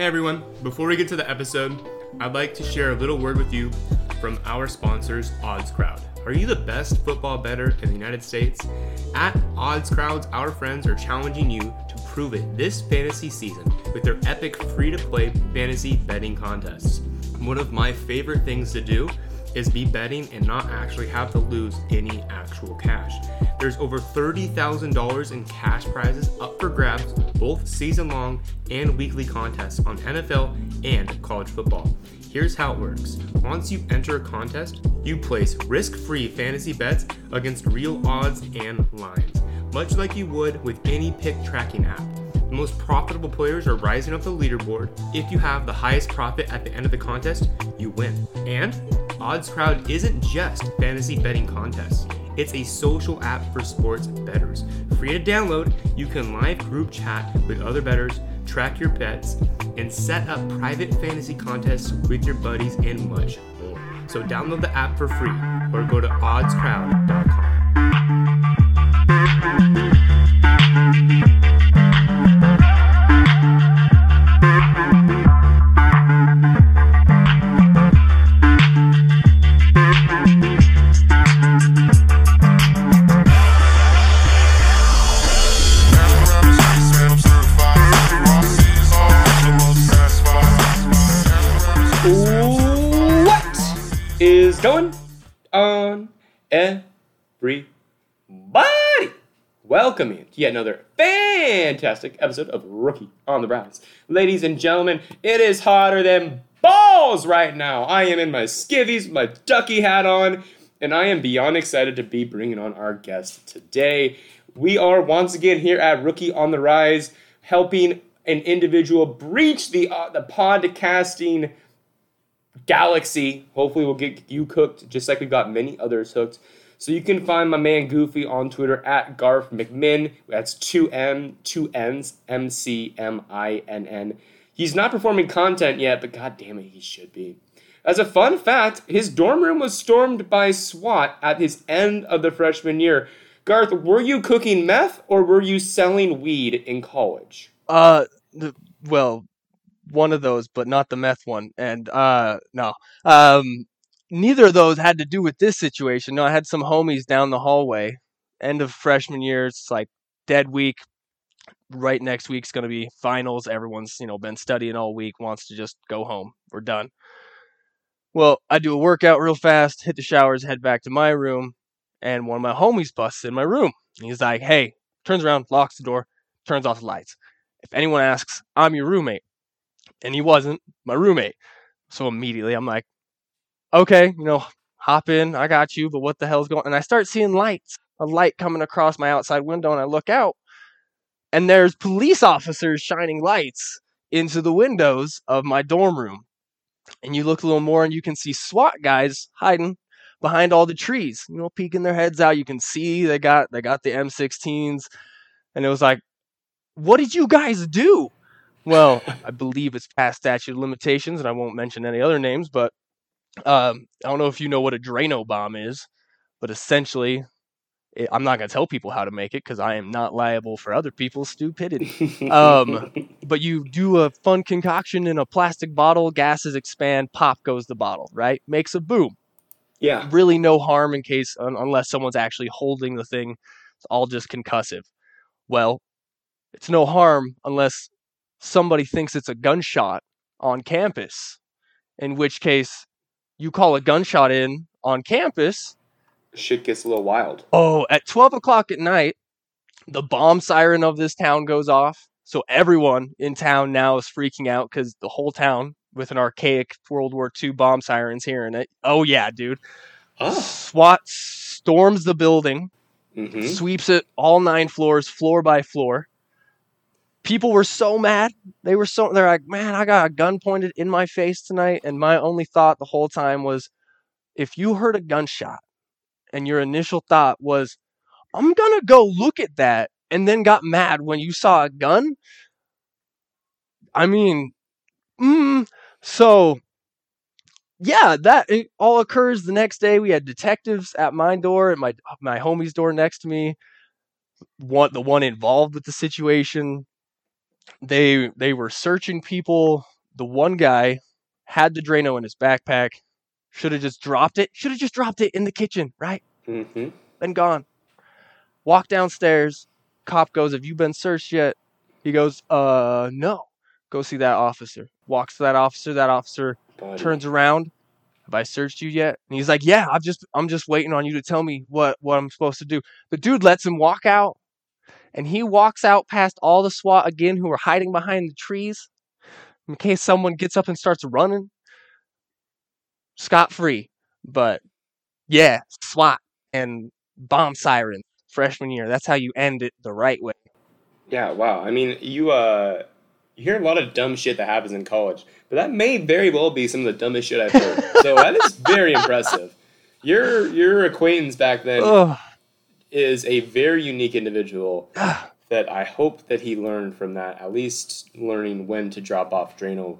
Hey everyone, before we get to the episode, I'd like to share a little word with you from our sponsors, Odds Crowd. Are you the best football bettor in the United States? At Odds Crowds, our friends are challenging you to prove it this fantasy season with their epic free to play fantasy betting contests. One of my favorite things to do is be betting and not actually have to lose any actual cash. There's over $30,000 in cash prizes up for grabs, both season long and weekly contests on NFL and college football. Here's how it works. Once you enter a contest, you place risk free fantasy bets against real odds and lines, much like you would with any pick tracking app. The most profitable players are rising up the leaderboard. If you have the highest profit at the end of the contest, you win. And Odds Crowd isn't just fantasy betting contests. It's a social app for sports bettors. Free to download, you can live group chat with other bettors, track your bets, and set up private fantasy contests with your buddies and much more. So download the app for free or go to oddscrowd.com. Welcome to yet another fantastic episode of Rookie on the Rise. Ladies and gentlemen, it is hotter than balls right now. I am in my skivvies, my ducky hat on, and I am beyond excited to be bringing on our guest today. We are once again here at Rookie on the Rise, helping an individual breach the uh, the podcasting galaxy. Hopefully, we'll get you cooked just like we got many others hooked. So you can find my man Goofy on Twitter at Garth McMinn. That's two M, two N's, M C M I N N. He's not performing content yet, but god damn it, he should be. As a fun fact, his dorm room was stormed by SWAT at his end of the freshman year. Garth, were you cooking meth or were you selling weed in college? Uh, the, well, one of those, but not the meth one. And uh, no, um, neither of those had to do with this situation. No, I had some homies down the hallway. End of freshman year, it's like dead week. Right next week's gonna be finals. Everyone's you know been studying all week, wants to just go home. We're done. Well, I do a workout real fast, hit the showers, head back to my room, and one of my homies busts in my room. He's like, "Hey," turns around, locks the door, turns off the lights. If anyone asks, I'm your roommate and he wasn't my roommate. So immediately I'm like, okay, you know, hop in, I got you, but what the hell's going on? And I start seeing lights, a light coming across my outside window, and I look out, and there's police officers shining lights into the windows of my dorm room. And you look a little more and you can see SWAT guys hiding behind all the trees, you know, peeking their heads out. You can see they got they got the M16s. And it was like, what did you guys do? Well, I believe it's past statute of limitations, and I won't mention any other names, but um, I don't know if you know what a Drano bomb is, but essentially, it, I'm not going to tell people how to make it because I am not liable for other people's stupidity. um, but you do a fun concoction in a plastic bottle, gases expand, pop goes the bottle, right? Makes a boom. yeah. Really, no harm in case, un- unless someone's actually holding the thing. It's all just concussive. Well, it's no harm unless somebody thinks it's a gunshot on campus, in which case you call a gunshot in on campus. Shit gets a little wild. Oh, at 12 o'clock at night, the bomb siren of this town goes off. So everyone in town now is freaking out because the whole town with an archaic World War II bomb sirens hearing it. Oh, yeah, dude. Oh. SWAT storms the building, hmm sweeps it all nine floors, floor by floor. People were so mad. They were so they're like, man, I got a gun pointed in my face tonight, and my only thought the whole time was, if you heard a gunshot, and your initial thought was, I'm gonna go look at that, and then got mad when you saw a gun. I mean, mm, so yeah, that all occurs the next day. We had detectives at my door, at my my homie's door next to me. One the one involved with the situation. They they were searching people. The one guy had the Drano in his backpack. Should have just dropped it. Should have just dropped it in the kitchen, right? Mm-hmm. Been gone. Walk downstairs. Cop goes, "Have you been searched yet?" He goes, "Uh, no." Go see that officer. Walks to that officer. That officer turns around. Have I searched you yet? And he's like, Yeah, I'm just I'm just waiting on you to tell me what what I'm supposed to do. The dude lets him walk out, and he walks out past all the SWAT again who are hiding behind the trees in case someone gets up and starts running. Scot free, but yeah, SWAT and bomb sirens freshman year. That's how you end it the right way. Yeah, wow. I mean, you uh you hear a lot of dumb shit that happens in college, but that may very well be some of the dumbest shit I've heard. so that is very impressive. Your your acquaintance back then Ugh. Is a very unique individual that I hope that he learned from that, at least learning when to drop off Drano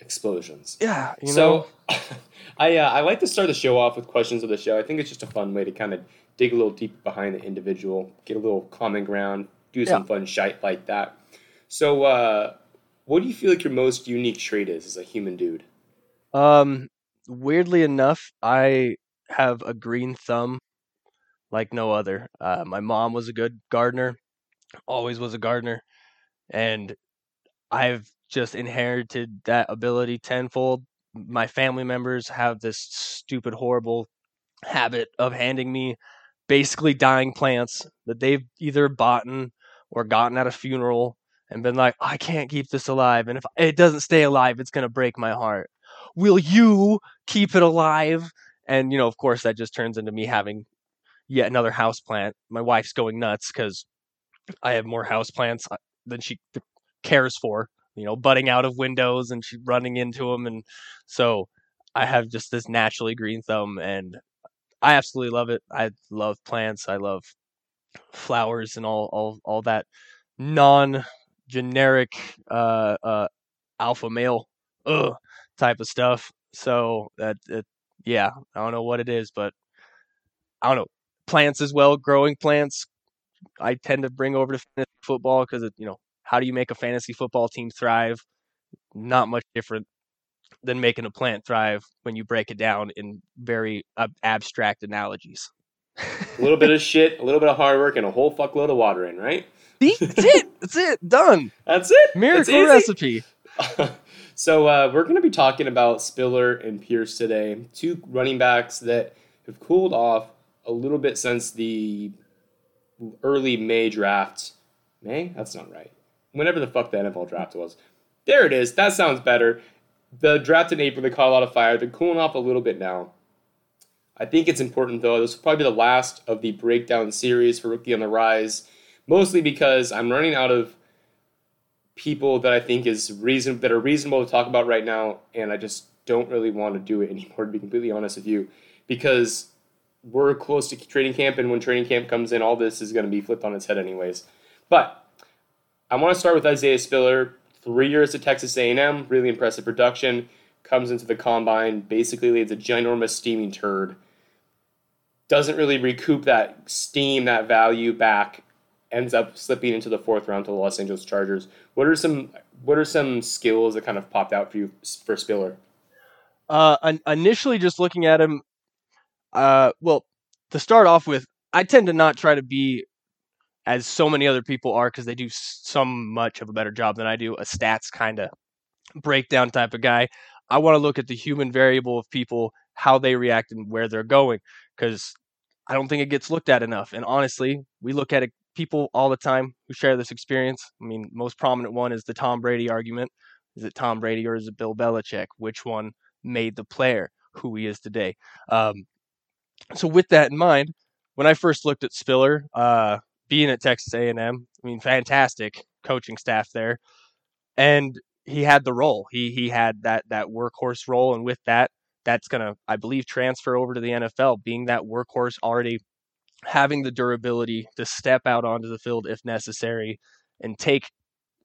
explosions. Yeah, you know. so I uh, I like to start the show off with questions of the show. I think it's just a fun way to kind of dig a little deep behind the individual, get a little common ground, do some Yeah. fun shite like that. So, uh, what do you feel like your most unique trait is as a human dude? Um, weirdly enough, I have a green thumb like no other. Uh, my mom was a good gardener, always was a gardener, and I've just inherited that ability tenfold. My family members have this stupid, horrible habit of handing me basically dying plants that they've either bought or gotten at a funeral and been like, I can't keep this alive. And if it doesn't stay alive, it's going to break my heart. Will you keep it alive? And, you know, of course, that just turns into me having yet another house plant. My wife's going nuts because I have more house plants uh, than she cares for, you know, butting out of windows and she running into them. And so I have just this naturally green thumb and I absolutely love it. I love plants. I love flowers and all, all, all that non generic uh, uh, alpha male ugh, type of stuff. So that, that yeah, I don't know what it is, but I don't know plants as well, growing plants. I tend to bring over to fantasy football because you know how do you make a fantasy football team thrive? Not much different than making a plant thrive when you break it down in very uh, abstract analogies. A little bit of shit, a little bit of hard work, and a whole fuckload of water in, right? That's it. That's it. Done. That's it. Miracle recipe. so uh, we're going to be talking about Spiller and Pierce today, two running backs that have cooled off a little bit since the early May draft. May? That's not right. Whenever the fuck the NFL draft was. There it is. That sounds better. The draft in April, they caught a lot of fire. They're cooling off a little bit now. I think it's important though. This will probably be the last of the breakdown series for Rookie on the Rise, mostly because I'm running out of people that I think is reason that are reasonable to talk about right now, and I just don't really want to do it anymore. To be completely honest with you, because we're close to training camp, and when training camp comes in, all this is going to be flipped on its head, anyways. But I want to start with Isaiah Spiller. Three years at Texas A&M, really impressive production. Comes into the combine, basically leads a ginormous steaming turd. Doesn't really recoup that steam, that value back. Ends up slipping into the fourth round to the Los Angeles Chargers. What are some What are some skills that kind of popped out for you for Spiller? Uh, initially, just looking at him, uh, well, to start off with, I tend to not try to be as so many other people are because they do so much of a better job than I do. A stats kind of breakdown type of guy. I want to look at the human variable of people, how they react and where they're going, because I don't think it gets looked at enough. And honestly, we look at it, people all the time who share this experience. I mean, most prominent one is the Tom Brady argument. Is it Tom Brady or is it Bill Belichick? Which one made the player who he is today? Um, so with that in mind, when I first looked at Spiller, uh, being at Texas A&M, I mean, fantastic coaching staff there, and he had the role. He he had that that workhorse role, and with that, that's gonna, I believe, transfer over to the NFL. Being that workhorse, already having the durability to step out onto the field if necessary, and take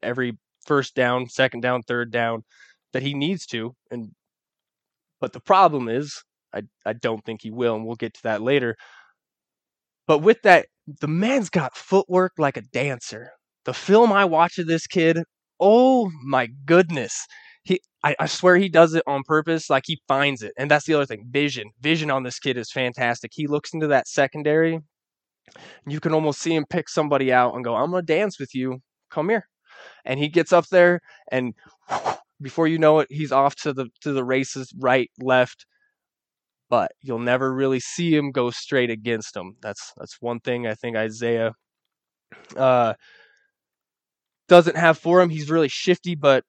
every first down, second down, third down that he needs to. And but the problem is, I I don't think he will, and we'll get to that later. But with that, the man's got footwork like a dancer. The film I watch of this kid, oh my goodness. He I, I swear he does it on purpose. Like he finds it. And that's the other thing. Vision. Vision on this kid is fantastic. He looks into that secondary. You can almost see him pick somebody out and go, I'm gonna dance with you. Come here. And he gets up there and before you know it, he's off to the to the races, right, left. But you'll never really see him go straight against him. That's that's one thing I think Isaiah uh, doesn't have for him. He's really shifty, but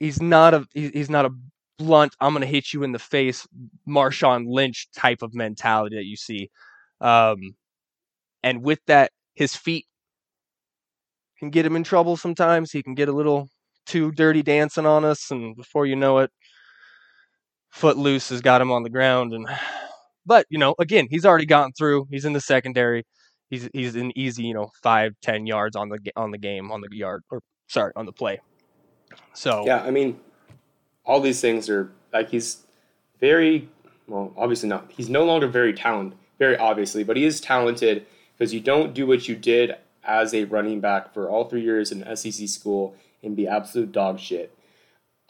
he's not a he's not a blunt. I'm gonna hit you in the face, Marshawn Lynch type of mentality that you see. Um, and with that, his feet can get him in trouble sometimes. He can get a little too dirty dancing on us, and before you know it, Footloose has got him on the ground. And but you know, again, he's already gotten through. He's in the secondary. He's he's an easy, you know, five ten yards on the on the game on the yard or sorry on the play. So yeah, I mean, all these things are like he's very well, obviously not. He's no longer very talented, very obviously, but he is talented because you don't do what you did as a running back for all three years in SEC school and be absolute dog shit.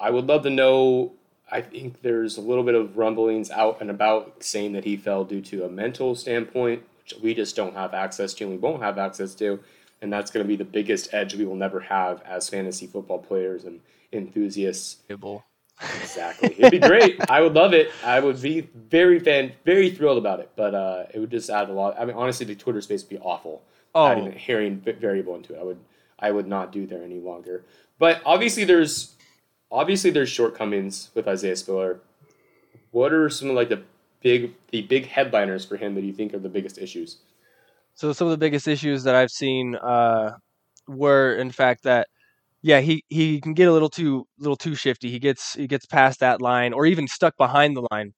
I would love to know. I think there's a little bit of rumblings out and about saying that he fell due to a mental standpoint, which we just don't have access to and we won't have access to. And that's going to be the biggest edge we will never have as fantasy football players and enthusiasts. Exactly. It'd be great. I would love it. I would be very fan, very thrilled about it. But uh, it would just add a lot. I mean, honestly, the Twitter space would be awful. Oh. Adding a hearing variable into it, I would, I would not do there any longer. But obviously, there's obviously there's shortcomings with Isaiah Spiller. What are some of like the big the big headliners for him that you think are the biggest issues? So some of the biggest issues that I've seen uh, were, in fact, that yeah, he, he can get a little too little too shifty. He gets he gets past that line, or even stuck behind the line.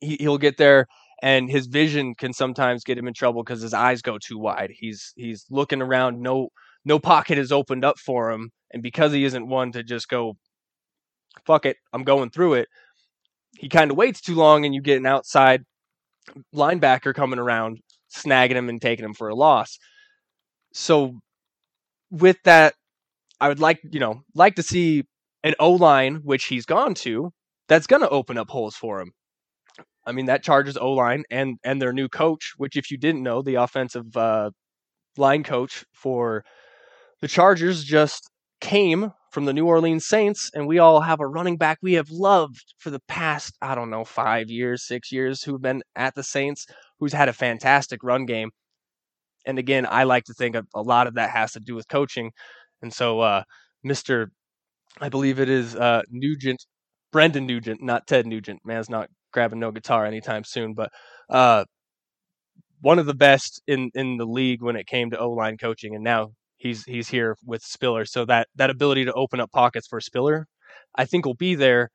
He, he'll get there, and his vision can sometimes get him in trouble because his eyes go too wide. He's he's looking around. No no pocket is opened up for him, and because he isn't one to just go, fuck it, I'm going through it, he kind of waits too long and you get an outside linebacker coming around, snagging him and taking him for a loss. So with that, I would like, you know, like to see an O line, which he's gone to, that's going to open up holes for him. I mean, that Chargers O line and and their new coach, which if you didn't know, the offensive uh, line coach for the Chargers just came from the New Orleans Saints, and we all have a running back we have loved for the past, I don't know, five years, six years, who've been at the Saints, who's had a fantastic run game. And again, I like to think a lot of that has to do with coaching. And so, uh, Mr. I believe it is uh, Nugent, Brendan Nugent, not Ted Nugent. Man's not grabbing no guitar anytime soon, but uh, one of the best in in the league when it came to O line coaching, and now he's he's here with Spiller. So that that ability to open up pockets for Spiller, I think will be there.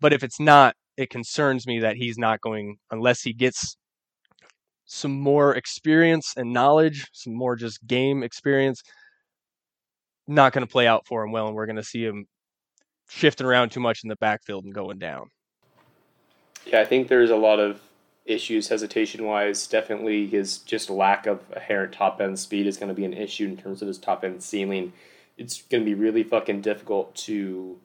But if it's not, it concerns me that he's not going unless he gets some more experience and knowledge, some more just game experience. Not going to play out for him well, and we're going to see him shifting around too much in the backfield and going down. Yeah, I think there's a lot of issues hesitation wise. Definitely his just lack of inherent top end speed is going to be an issue in terms of his top end ceiling. It's going to be really fucking difficult to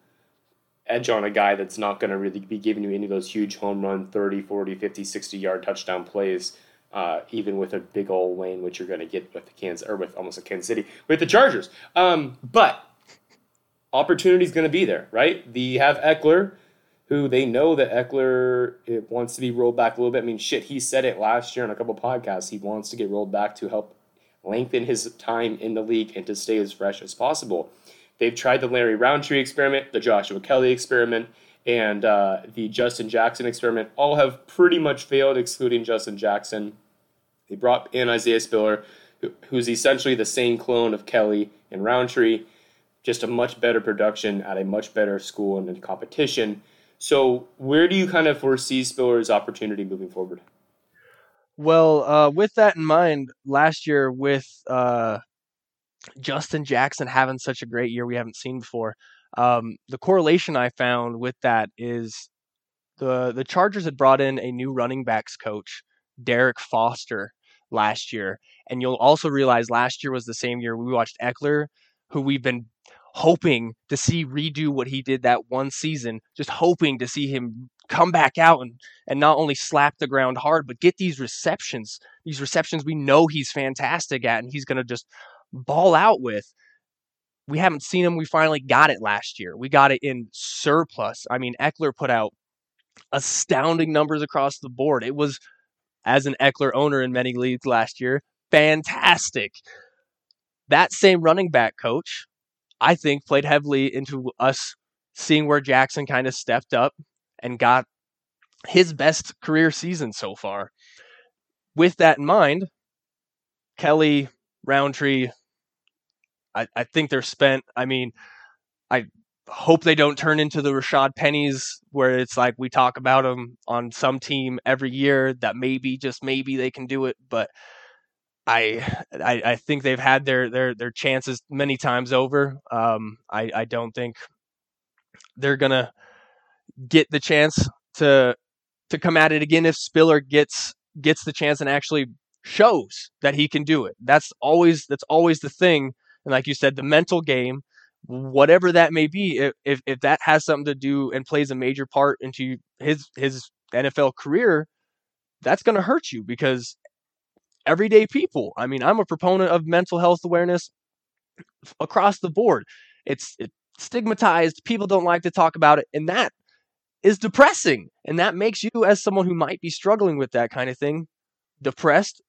edge on a guy that's not going to really be giving you any of those huge home run 30, 40, 50, 60 yard touchdown plays. Uh, even with a big old lane, which you're going to get with the Kansas or with almost a Kansas City with the Chargers. Um, but opportunity is going to be there, right? The have Ekeler, who they know that Ekeler wants to be rolled back a little bit. I mean, shit, he said it last year on a couple podcasts. He wants to get rolled back to help lengthen his time in the league and to stay as fresh as possible. They've tried the Larry Rountree experiment, the Joshua Kelly experiment, and uh, the Justin Jackson experiment. All have pretty much failed, excluding Justin Jackson. They brought in Isaiah Spiller, who's essentially the same clone of Kelly and Rountree, just a much better production at a much better school and in competition. So, where do you kind of foresee Spiller's opportunity moving forward? Well, uh, with that in mind, last year with uh, Justin Jackson having such a great year we haven't seen before, um, the correlation I found with that is the the Chargers had brought in a new running backs coach, Derrick Foster, last year, and you'll also realize last year was the same year we watched Ekeler, who we've been hoping to see redo what he did that one season, just hoping to see him come back out and, and not only slap the ground hard, but get these receptions, these receptions we know he's fantastic at and he's going to just ball out with. We haven't seen him. We finally got it last year. We got it in surplus. I mean, Ekeler put out astounding numbers across the board. It was, as an Ekeler owner in many leagues last year, fantastic. That same running back coach, I think, played heavily into us seeing where Jackson kind of stepped up and got his best career season so far. With that in mind, Kelly, Rountree, I, I think they're spent. I mean, I hope they don't turn into the Rashaad Pennies where it's like we talk about them on some team every year that maybe just maybe they can do it, but I, I, I think they've had their their their chances many times over. Um, I I don't think they're gonna get the chance to to come at it again if Spiller gets gets the chance and actually shows that he can do it. That's always that's always the thing. And like you said, the mental game, whatever that may be, if if, that has something to do and plays a major part into his his NFL career, that's going to hurt you because everyday people. I mean, I'm a proponent of mental health awareness across the board. It's, it's stigmatized. People don't like to talk about it, and that is depressing. And that makes you, as someone who might be struggling with that kind of thing, depressed.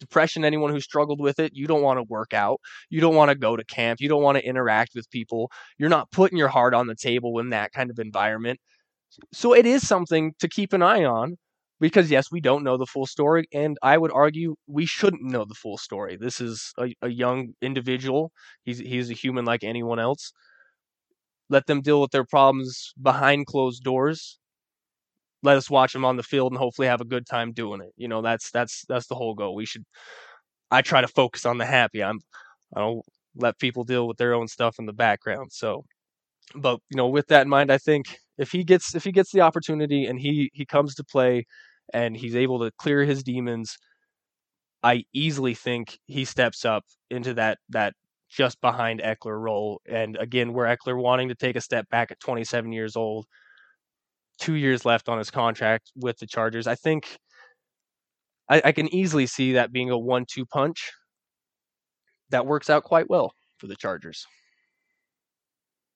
Depression, anyone who struggled with it, you don't want to work out. You don't want to go to camp. You don't want to interact with people. You're not putting your heart on the table in that kind of environment. So it is something to keep an eye on because yes, we don't know the full story, and I would argue we shouldn't know the full story. This is a, a young individual; he's he's a human like anyone else. Let them deal with their problems behind closed doors. Let us watch them on the field and hopefully have a good time doing it. You know, that's that's that's the whole goal. We should. I try to focus on the happy. I'm. I don't let people deal with their own stuff in the background. So, but you know, with that in mind, I think if he gets if he gets the opportunity and he he comes to play and he's able to clear his demons, I easily think he steps up into that that just behind Ekeler role. And again, where Ekeler wanting to take a step back at 27 years old, two years left on his contract with the Chargers. I think I, I can easily see that being a one-two punch that works out quite well for the Chargers.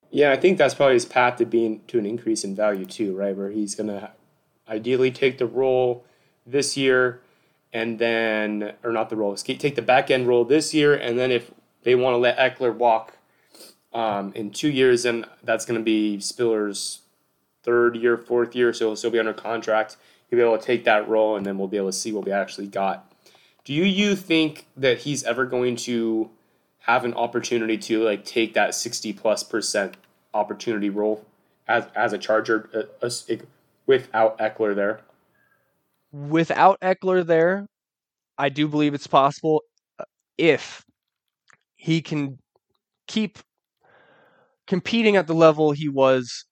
Yeah, I think that's probably his path to being to an increase in value too, right? Where he's gonna ideally take the role this year and then or not the role take the back end role this year and then if they want to let Ekeler walk um, in two years then that's going to be Spiller's third year fourth year so he'll still be under contract. He'll be able to take that role and then we'll be able to see what we actually got. Do you, think that he's ever going to have an opportunity to like take that 60 plus percent opportunity role as, as a charger uh, without Ekeler there? Without Ekeler there, I do believe it's possible uh, if he can keep competing at the level he was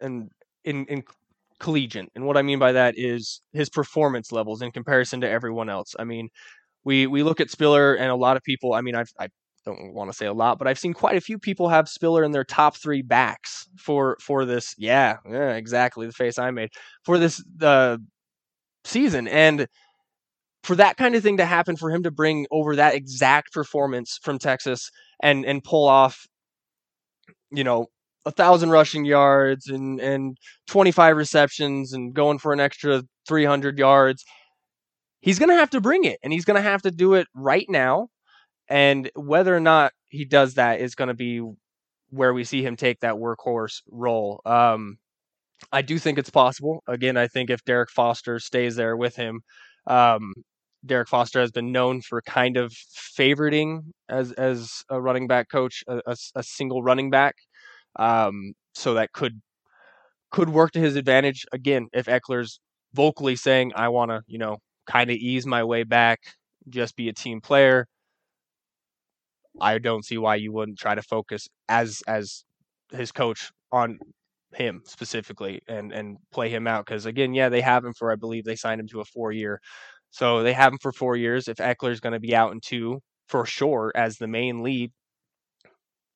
and in, in collegiate. And what I mean by that is his performance levels in comparison to everyone else. I mean, we we look at Spiller and a lot of people. I mean, I've, I don't want to say a lot, but I've seen quite a few people have Spiller in their top three backs for for this. Yeah, yeah, exactly the face I made for this uh, season, and for that kind of thing to happen, for him to bring over that exact performance from Texas and and pull off, you know, a thousand rushing yards and and 25 receptions and going for an extra 300 yards. He's going to have to bring it, and he's going to have to do it right now and whether or not he does that is going to be where we see him take that workhorse role. Um, I do think it's possible. Again, I think if Derrick Foster stays there with him, um, Derrick Foster has been known for kind of favoriting as as a running back coach a, a, a single running back. Um, so that could could work to his advantage. Again, if Ekeler's vocally saying, "I want to," you know, kind of ease my way back, just be a team player. I don't see why you wouldn't try to focus as as his coach on him specifically and and play him out because again, yeah, they have him for I believe they signed him to a four year, so they have him for four years. If Ekeler's going to be out in two for sure as the main lead,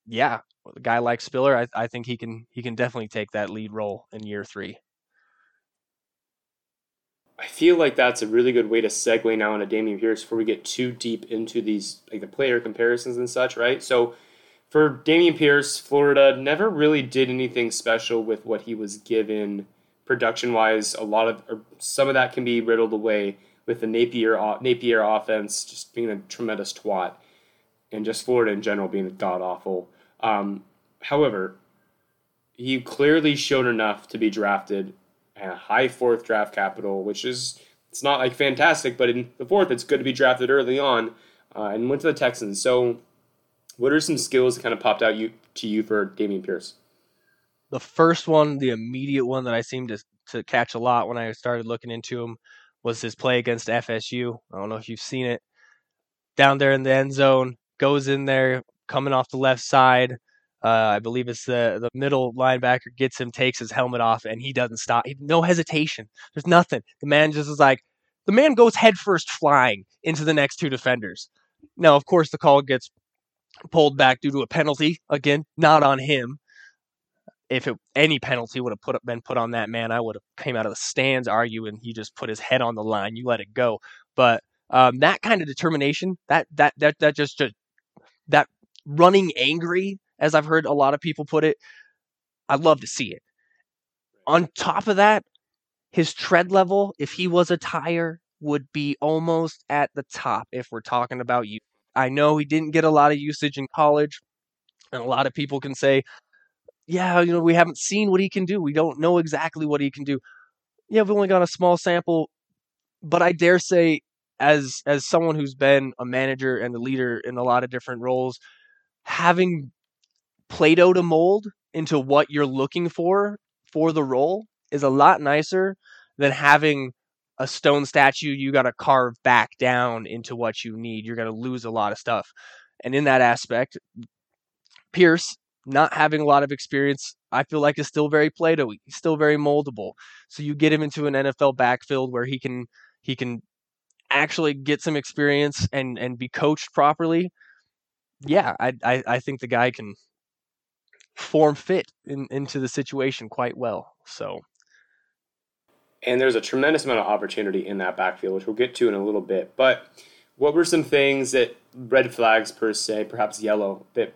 yeah, a guy like Spiller, I, I think he can he can definitely take that lead role in year three. I feel like that's a really good way to segue now into Dameon Pierce before we get too deep into these like the player comparisons and such, right? So for Dameon Pierce, Florida never really did anything special with what he was given production wise. A lot of some of that can be riddled away with the Napier Napier offense just being a tremendous twat, and just Florida in general being god awful. Um, however, he clearly showed enough to be drafted high fourth draft capital, which is it's not like fantastic, but in the fourth, it's good to be drafted early on, uh, and went to the Texans. So, what are some skills that kind of popped out you to you for Dameon Pierce? The first one, the immediate one that I seemed to to catch a lot when I started looking into him was his play against FSU. I don't know if you've seen it. Down there in the end zone, goes in there, coming off the left side, uh, I believe it's the the middle linebacker gets him, takes his helmet off, and he doesn't stop. He, no hesitation. There's nothing. The man just is like the man goes headfirst flying into the next two defenders. Now, of course, the call gets pulled back due to a penalty. Again, not on him. If it, any penalty would have put been put on that man, I would have came out of the stands arguing he just put his head on the line. You let it go. But um, that kind of determination, that that that that just, just that running angry as I've heard a lot of people put it. I'd love to see it. On top of that, his tread level, if he was a tire, would be almost at the top if we're talking about you. I know he didn't get a lot of usage in college, and a lot of people can say, yeah, you know, we haven't seen what he can do. We don't know exactly what he can do. Yeah, we've only got a small sample, but I dare say, as as someone who's been a manager and a leader in a lot of different roles, having Play-Doh to mold into what you're looking for for the role is a lot nicer than having a stone statue you got to carve back down into what you need. You're going to lose a lot of stuff. And in that aspect, Pierce, not having a lot of experience, I feel like is still very Play-Doh. He's still very moldable. So you get him into an NFL backfield where he can he can actually get some experience and and be coached properly. Yeah, I I, I think the guy can form fit in, into the situation quite well. So, and there's a tremendous amount of opportunity in that backfield, which we'll get to in a little bit. But what were some things that red flags per se, perhaps yellow, that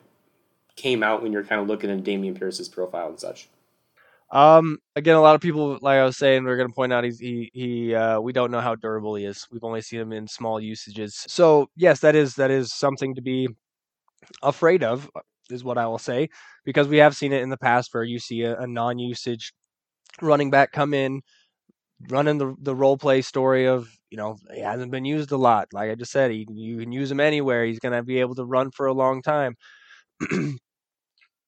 came out when you're kind of looking at Dameon Pierce's profile and such? Um, again, a lot of people, like I was saying, we're going to point out he's, he he uh, we don't know how durable he is. We've only seen him in small usages. So yes, that is that is something to be afraid of is what I will say, because we have seen it in the past where you see a, a non-usage running back come in, running the the role play story of you know he hasn't been used a lot. Like I just said, he, you can use him anywhere. He's going to be able to run for a long time.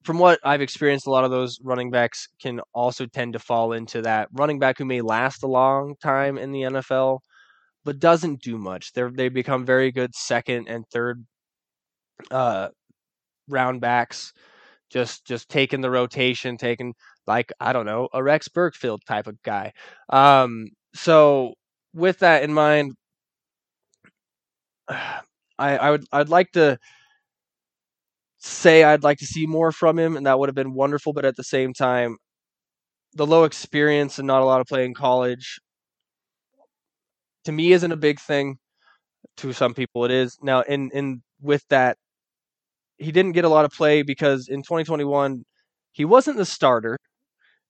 From what I've experienced, a lot of those running backs can also tend to fall into that running back who may last a long time in the NFL, but doesn't do much. They they become very good second and third uh, round backs, just just taking the rotation, taking like I don't know a Rex Burkfield type of guy. Um, so with that in mind, I I would I'd like to say I'd like to see more from him, and that would have been wonderful. But at the same time, the low experience and not a lot of play in college to me isn't a big thing. To some people, it is. Now, in in with that he didn't get a lot of play because in 2021 he wasn't the starter,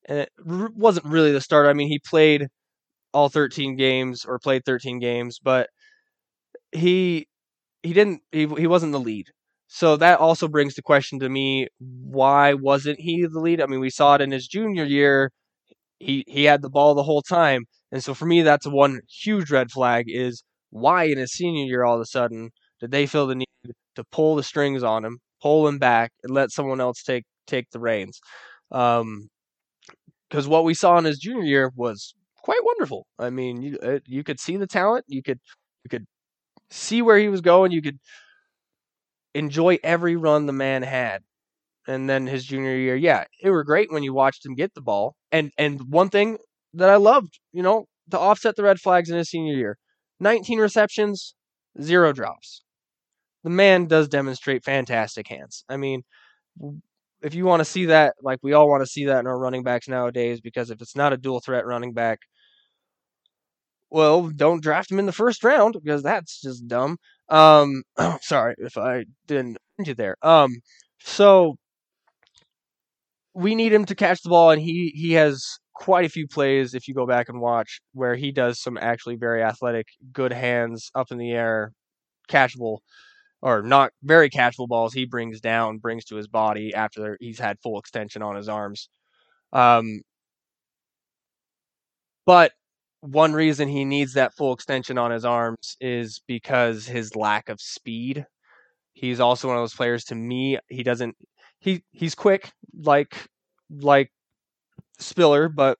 and it r- wasn't really the starter. I mean, he played all 13 games or played 13 games, but he he didn't he, he wasn't the lead. So that also brings the question to me: Why wasn't he the lead? I mean, we saw it in his junior year. He he had the ball the whole time, and so for me, that's one huge red flag. Is why in his senior year all of a sudden did they feel the need to pull the strings on him, pull him back, and let someone else take take the reins. Because um, what we saw in his junior year was quite wonderful. I mean, you it, you could see the talent, you could you could see where he was going, you could enjoy every run the man had. And then his junior year, yeah, it were great when you watched him get the ball. And and one thing that I loved, you know, to offset the red flags in his senior year, 19 receptions, zero drops the man does demonstrate fantastic hands. I mean, if you want to see that, like we all want to see that in our running backs nowadays, because if it's not a dual threat running back, well, don't draft him in the first round because that's just dumb. Um, sorry if I didn't you there. Um, so we need him to catch the ball, and he he has quite a few plays if you go back and watch where he does some actually very athletic, good hands up in the air, catchable or not very catchable balls he brings down, brings to his body after he's had full extension on his arms. Um, but one reason he needs that full extension on his arms is because his lack of speed. He's also one of those players to me, he doesn't he he's quick like like Spiller, but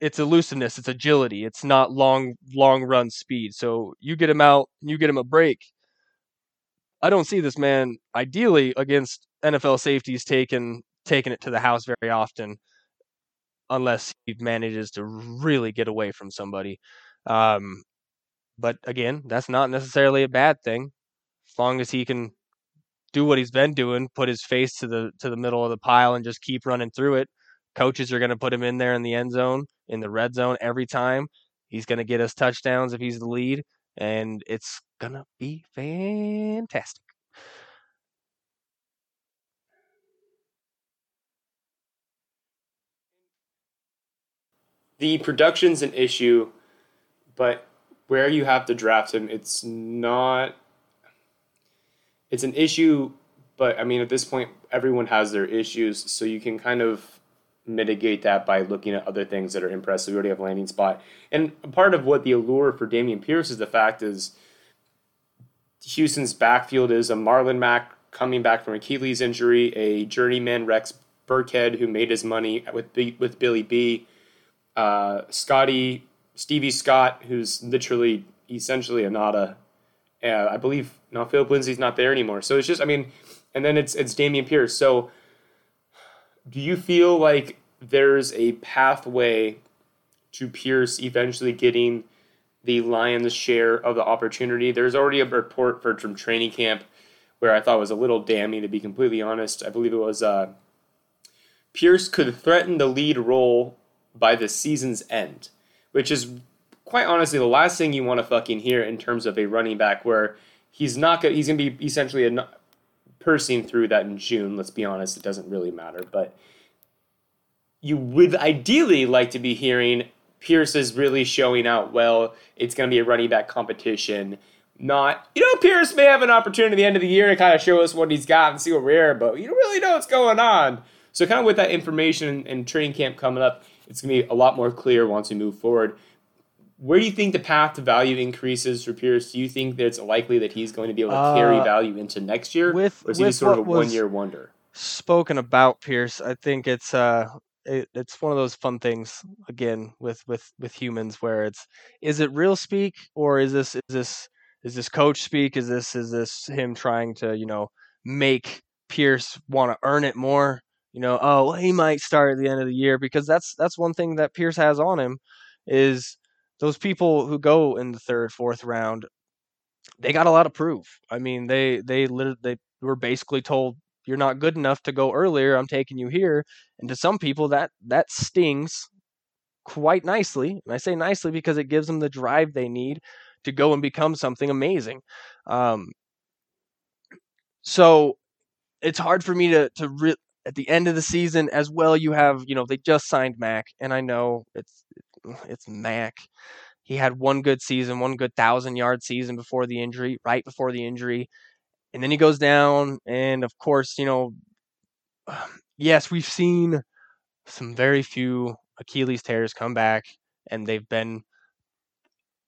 it's elusiveness, it's agility, it's not long long run speed. So you get him out, you get him a break. I don't see this man ideally against NFL safeties taking taking it to the house very often unless he manages to really get away from somebody. Um, but again, that's not necessarily a bad thing, as long as he can do what he's been doing, put his face to the to the middle of the pile and just keep running through it. Coaches are going to put him in there in the end zone, in the red zone every time. He's going to get us touchdowns if he's the lead, and it's to be fantastic. the production's an issue, but where you have to draft him, it's not. It's an issue, but I mean, at this point, everyone has their issues, so you can kind of mitigate that by looking at other things that are impressive. We already have landing spot, and part of what the allure for Dameon Pierce is the fact is Houston's backfield is a Marlon Mack coming back from Achilles injury, a journeyman Rex Burkhead who made his money with B, with Billy B, uh, Scotty Stevie Scott, who's literally essentially a nada. Uh, I believe now Philip Lindsay's not there anymore. So it's just I mean, and then it's it's Dameon Pierce. So do you feel like there's a pathway to Pierce eventually getting the lion's share of the opportunity? There's already a report for from training camp where I thought was a little damning to be completely honest. I believe it was uh, Pierce could threaten the lead role by the season's end, which is quite honestly the last thing you want to fucking hear in terms of a running back where he's not gonna he's gonna be essentially a pursing through that in June. Let's be honest, it doesn't really matter, but you would ideally like to be hearing Pierce is really showing out well. It's going to be a running back competition. Not, you know, Pierce may have an opportunity at the end of the year to kind of show us what he's got and see what we're, but you don't really know what's going on. So, kind of with that information and training camp coming up, it's going to be a lot more clear once we move forward. Where do you think the path to value increases for Pierce? Do you think that it's likely that he's going to be able to uh, carry value into next year, with, or is he sort of a one-year wonder? Spoken about Pierce, I think it's uh, it, it's one of those fun things again with with with humans where it's is it real speak or is this is this is this coach speak? Is this is this him trying to you know make Pierce want to earn it more? you know, oh, well, he might start at the end of the year because that's that's one thing that Pierce has on him is those people who go in the third, fourth round, they got a lot of proof. I mean, they they they were basically told you're not good enough to go earlier. I'm taking you here, and to some people that that stings quite nicely. And I say nicely because it gives them the drive they need to go and become something amazing. Um, so it's hard for me to to re- at the end of the season as well you have you know they just signed Mack and i know it's it's Mack he had one good season one good thousand yard season before the injury right before the injury and then he goes down and of course you know yes we've seen some very few achilles tears come back and they've been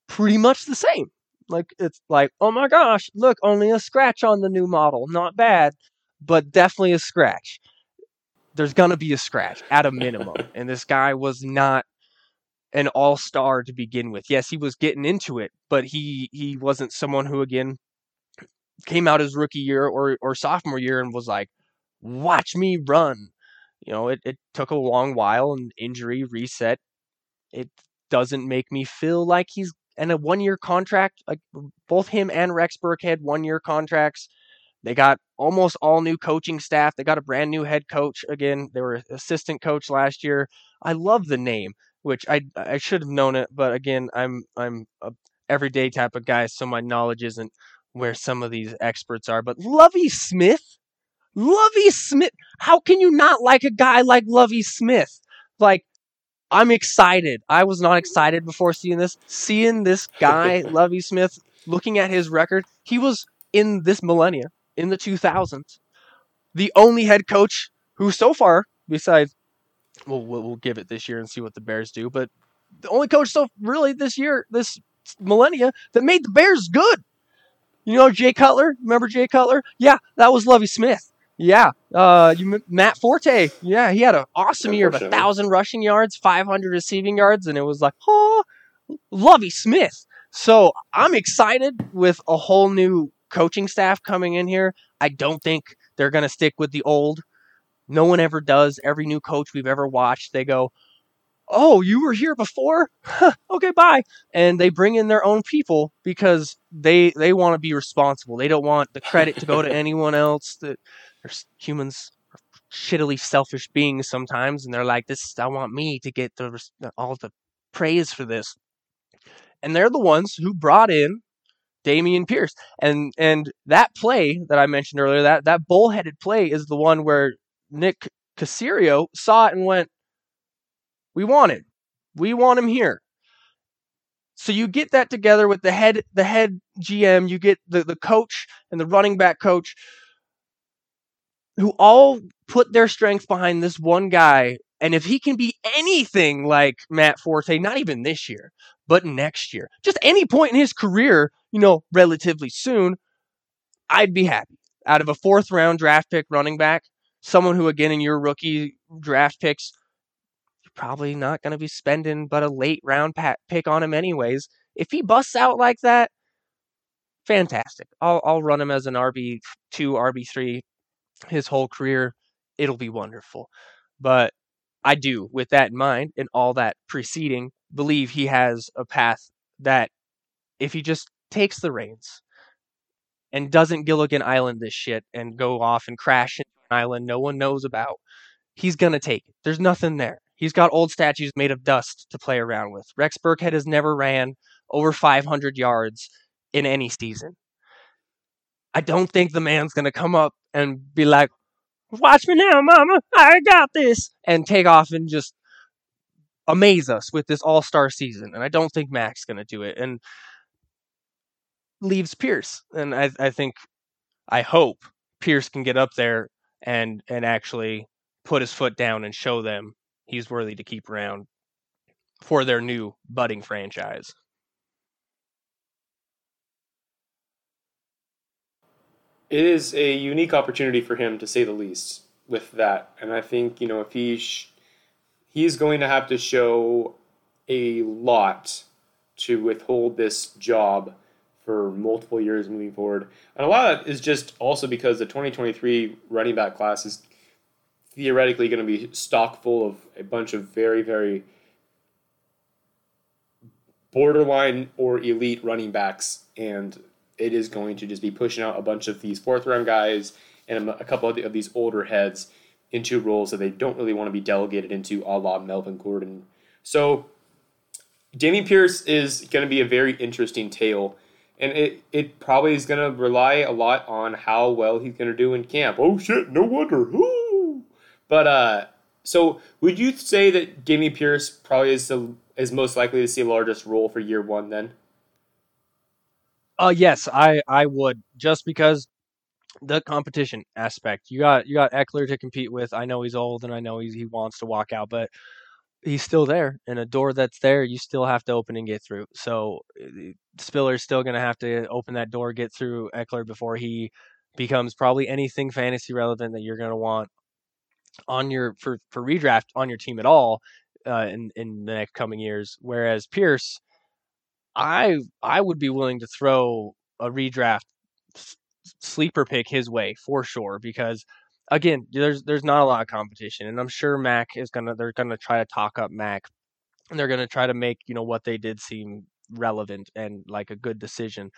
pretty much the same like it's like oh my gosh look only a scratch on the new model not bad but definitely a scratch there's gonna be a scratch at a minimum. and this guy was not an all star to begin with. Yes, he was getting into it, but he he wasn't someone who again came out his rookie year or or sophomore year and was like, watch me run. You know, it, it took a long while and injury reset. It doesn't make me feel like he's and a one year contract. Like both him and Rex Burkhead one year contracts They got almost all new coaching staff. They got a brand new head coach again. They were assistant coach last year. I love the name, which I I should have known it, but again, I'm I'm a everyday type of guy, so my knowledge isn't where some of these experts are. But Lovie Smith, Lovie Smith, how can you not like a guy like Lovie Smith? Like I'm excited. I was not excited before seeing this. Seeing this guy, Lovie Smith, looking at his record, he was in this millennia, in the 2000s, the only head coach who, so far, besides, well, we'll give it this year and see what the Bears do, but the only coach so really this year, this millennia, that made the Bears good. You know Jay Cutler? Remember Jay Cutler? Yeah, that was Lovie Smith. Yeah, uh, you Matt Forte. Yeah, he had an awesome year of a thousand rushing yards, five hundred receiving yards, and it was like, oh, Lovie Smith. So I'm excited with a whole new coaching staff coming in here. I don't think they're gonna stick with the old. No one ever does. Every new coach we've ever watched, they go, oh, you were here before? okay, bye. And they bring in their own people because they they want to be responsible. They don't want the credit to go to anyone else. That humans are shittily selfish beings sometimes, and they're like, "This, I want me to get the all the praise for this." And they're the ones who brought in Dameon Pierce, and and that play that I mentioned earlier, that that bullheaded play, is the one where Nick Caserio saw it and went, "We want it. We want him here." So you get that together with the head the head GM, you get the, the coach and the running back coach who all put their strength behind this one guy. And if he can be anything like Matt Forte, not even this year, but next year, just any point in his career, you know, relatively soon, I'd be happy. Out of a fourth round draft pick running back, someone who, again, in your rookie draft picks, you're probably not going to be spending but a late round pick on him, anyways. If he busts out like that, fantastic. I'll, I'll run him as an RB2, RB3 his whole career, it'll be wonderful. But I do, with that in mind and all that preceding, believe he has a path that if he just takes the reins and doesn't Gilligan Island this shit and go off and crash island no one knows about, he's gonna take it. There's nothing there. He's got old statues made of dust to play around with. Rex Burkhead has never ran over 500 yards in any season. I don't think the man's going to come up and be like, watch me now, mama, I got this, and take off and just amaze us with this all star season. And I don't think Mack's going to do it. And leaves Pierce. And I, I think, I hope Pierce can get up there and, and actually put his foot down and show them he's worthy to keep around for their new budding franchise. it is a unique opportunity for him to say the least with that. And I think you know if he sh- he's going to have to show a lot to withhold this job for multiple years moving forward. And a lot of that is just also because the 2023 running back class is theoretically going to be stock full of a bunch of very, very borderline or elite running backs. And it is going to just be pushing out a bunch of these fourth round guys and a couple of, the, of these older heads into roles that they don't really want to be delegated into, a la Melvin Gordon. So, Dameon Pierce is going to be a very interesting tale, and it, it probably is going to rely a lot on how well he's going to do in camp. Oh shit, no wonder. Woo! But uh, so would you say that Dameon Pierce probably is the is most likely to see the largest role for year one then? Uh yes, I I would just because the competition aspect. You got you got Ekeler to compete with. I know he's old and I know he's, he wants to walk out, but he's still there. And a door that's there, you still have to open and get through. So eh, Spiller's still going to have to open that door, get through Ekeler before he becomes probably anything fantasy relevant that you're going to want on your for for redraft on your team at all uh, in in the next coming years. Whereas Pierce I I would be willing to throw a redraft sleeper pick his way for sure because again there's there's not a lot of competition and I'm sure Mack is gonna they're gonna try to talk up Mack and they're gonna try to make you know what they did seem relevant and like a good decision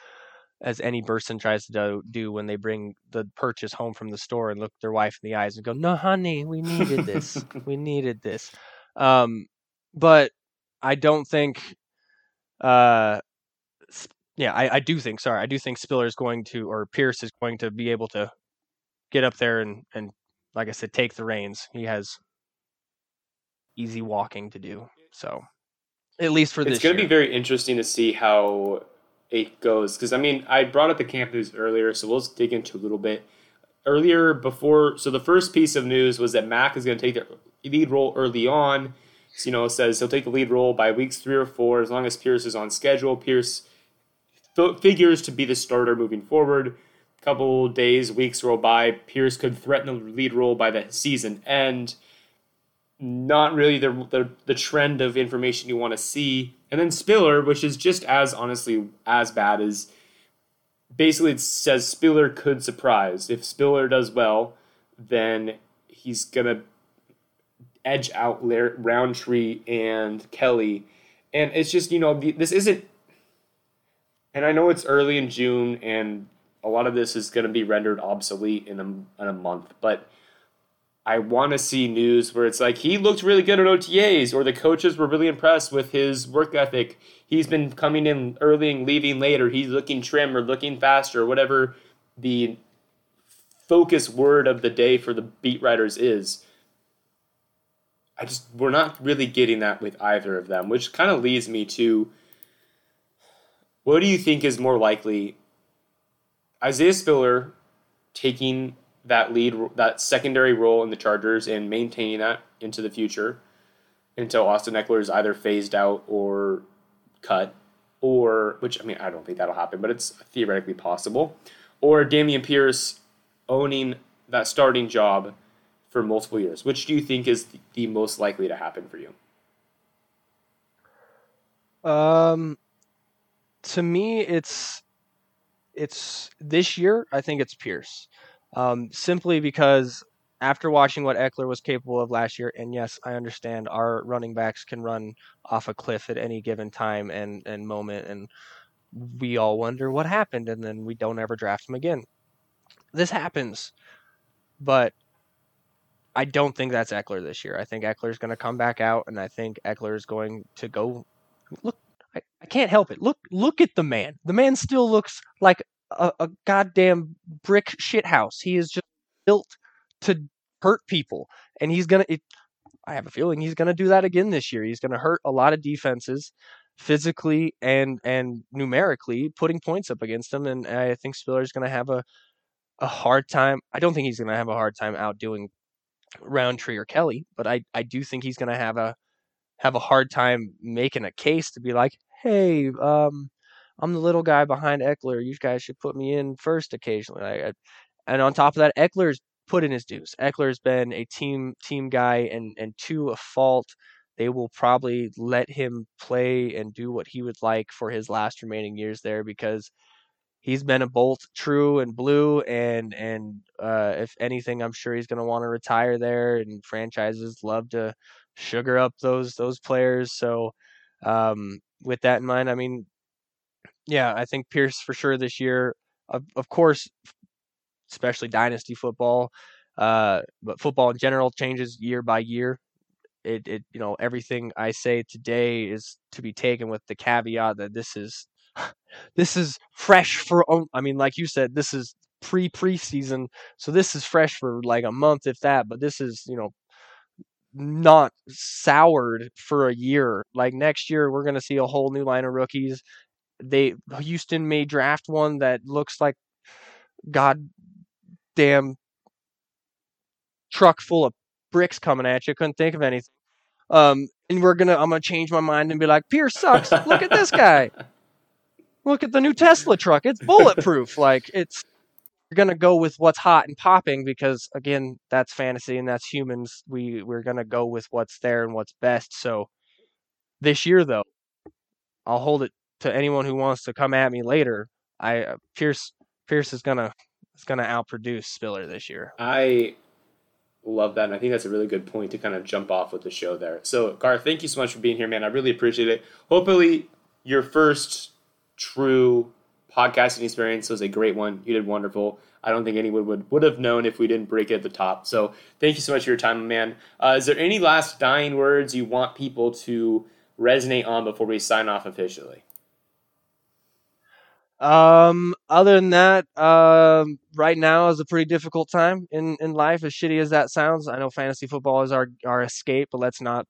as any person tries to do, do when they bring the purchase home from the store and look their wife in the eyes and go, "No, honey, we needed this. we needed this." Um, but I don't think. Uh, yeah, I, I do think. Sorry, I do think Spiller is going to, or Pierce is going to be able to get up there and and like I said, take the reins. He has easy walking to do. So at least for this, it's going to be very interesting to see how it goes because I mean I brought up the camp news earlier, so we'll dig into a little bit earlier before. So the first piece of news was that Mack is going to take the lead role early on. So, you know, says he'll take the lead role by weeks three or four as long as Pierce is on schedule. Pierce figures to be the starter moving forward. Couple days, weeks roll by. Pierce could threaten the lead role by the season end not really the, the the trend of information you want to see. And then Spiller, which is just as honestly as bad as basically it says Spiller could surprise. If Spiller does well, then he's gonna edge out Rountree and Kelly. And it's just you know this isn't. And I know it's early in June, and a lot of this is going to be rendered obsolete in a, in a month, but I want to see news where it's like he looked really good at OTAs, or the coaches were really impressed with his work ethic. He's been coming in early and leaving later. He's looking trim or looking faster, or whatever the focus word of the day for the beat writers is. I just we're not really getting that with either of them, which kind of leads me to what do you think is more likely? Isaiah Spiller taking that lead that secondary role in the Chargers and maintaining that into the future until Austin Ekeler is either phased out or cut, or which I mean I don't think that'll happen, but it's theoretically possible, or Dameon Pierce owning that starting job for multiple years. Which do you think is the most likely to happen for you? Um, to me, it's it's this year. I think it's Pierce um, simply because after watching what Ekeler was capable of last year, and yes, I understand our running backs can run off a cliff at any given time and, and moment, and we all wonder what happened, and then we don't ever draft them again. This happens, but I don't think that's Ekeler this year. I think Ekeler is going to come back out, and I think Ekeler is going to go. Look, I, can't help it. Look, look at the man. The man still looks like a, a goddamn brick shithouse. He is just built to hurt people, and he's gonna. It, I have a feeling he's gonna do that again this year. He's gonna hurt a lot of defenses physically and and numerically, putting points up against them. And I think Spiller's gonna have a a hard time. I don't think he's gonna have a hard time outdoing Rountree or Kelly, but I I do think he's gonna have a have a hard time making a case to be like, hey, um, I'm the little guy behind Ekeler. You guys should put me in first occasionally. I, and on top of that, Ekeler's put in his dues. Ekeler's been a team team guy, and and to a fault, they will probably let him play and do what he would like for his last remaining years there because he's been a bolt true and blue and and uh, if anything i'm sure he's going to want to retire there and franchises love to sugar up those those players so um, with that in mind i mean yeah, I think Pierce for sure this year. Of, of course, especially dynasty football, uh, but football in general changes year by year. It, it, you know, everything I say today is to be taken with the caveat that this is, this is fresh for. I mean, like you said, this is pre preseason, so this is fresh for like a month, if that. But this is, you know, not soured for a year. Like next year, we're going to see a whole new line of rookies they Houston may draft one that looks like god damn truck full of bricks coming at you. Couldn't think of anything. Um, and we're gonna I'm gonna change my mind and be like, Pierce sucks. Look at this guy. Look at the new Tesla truck. It's bulletproof. like it's you're gonna go with what's hot and popping because again, that's fantasy and that's humans. We we're gonna go with what's there and what's best. So this year though, I'll hold it to anyone who wants to come at me later, I uh, Pierce Pierce is gonna is gonna outproduce Spiller this year. I love that, and I think that's a really good point to kind of jump off with the show there. So, Garth, thank you so much for being here, man. I really appreciate it. Hopefully, your first true podcasting experience was a great one. You did wonderful. I don't think anyone would, would have known if we didn't break it at the top. So thank you so much for your time, man. Uh, is there any last dying words you want people to resonate on before we sign off officially? Um, other than that, um, right now is a pretty difficult time in, in life, as shitty as that sounds. I know fantasy football is our, our escape, but let's not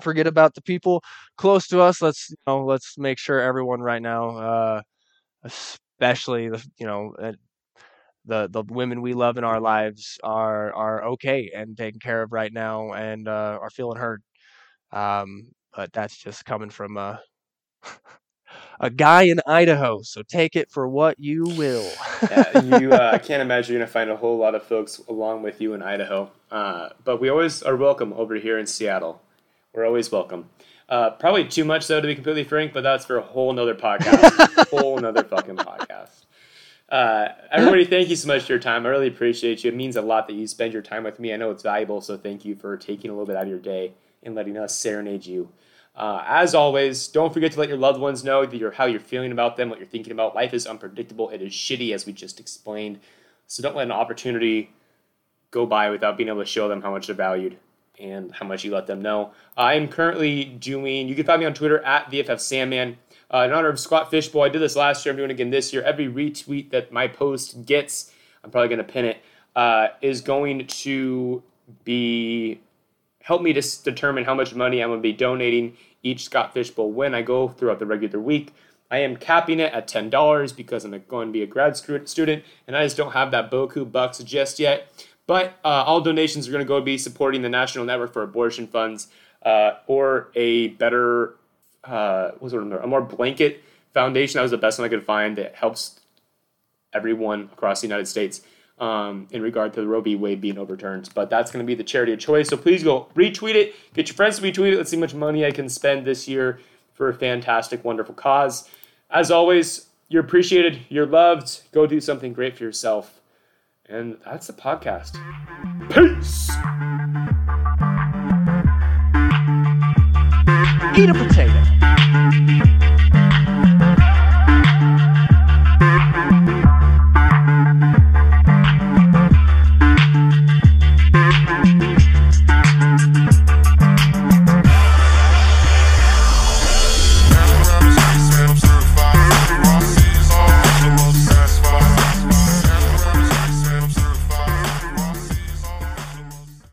forget about the people close to us. Let's, you know, let's make sure everyone right now, uh, especially the, you know, uh, the, the women we love in our lives are, are okay and taken care of right now and, uh, are feeling heard. Um, but that's just coming from, uh, a guy in Idaho. So take it for what you will. yeah, you, uh, I can't imagine you're gonna find a whole lot of folks along with you in Idaho. Uh, but we always are welcome over here in Seattle. We're always welcome. Uh, probably too much though, to be completely frank. But that's for a whole nother podcast. whole nother fucking podcast. Uh, everybody, thank you so much for your time. I really appreciate you. It means a lot that you spend your time with me. I know it's valuable, so thank you for taking a little bit out of your day and letting us serenade you. Uh, as always, don't forget to let your loved ones know that you're, how you're feeling about them, what you're thinking about. Life is unpredictable. It is shitty, as we just explained. So don't let an opportunity go by without being able to show them how much they're valued and how much you let them know. I am currently doing, you can find me on Twitter at VFF Sandman. Uh, in honor of Scott Fishbowl, I did this last year. I'm doing it again this year. Every retweet that my post gets, I'm probably going to pin it, uh, is going to be help me to determine how much money I'm going to be donating each Scott Fishbowl win I go throughout the regular week. I am capping it at $10 because I'm going to be a grad student and I just don't have that Boku bucks just yet. But uh, all donations are going to go be supporting the National Network for Abortion Funds uh, or a better, uh, what's it, a more blanket foundation. That was the best one I could find that helps everyone across the United States um, in regard to the Roe v. Wade being overturned. But that's going to be the charity of choice. So please go retweet it. Get your friends to retweet it. Let's see how much money I can spend this year for a fantastic, wonderful cause. As always, you're appreciated. You're loved. Go do something great for yourself. And that's the podcast. Peace. Eat a potato.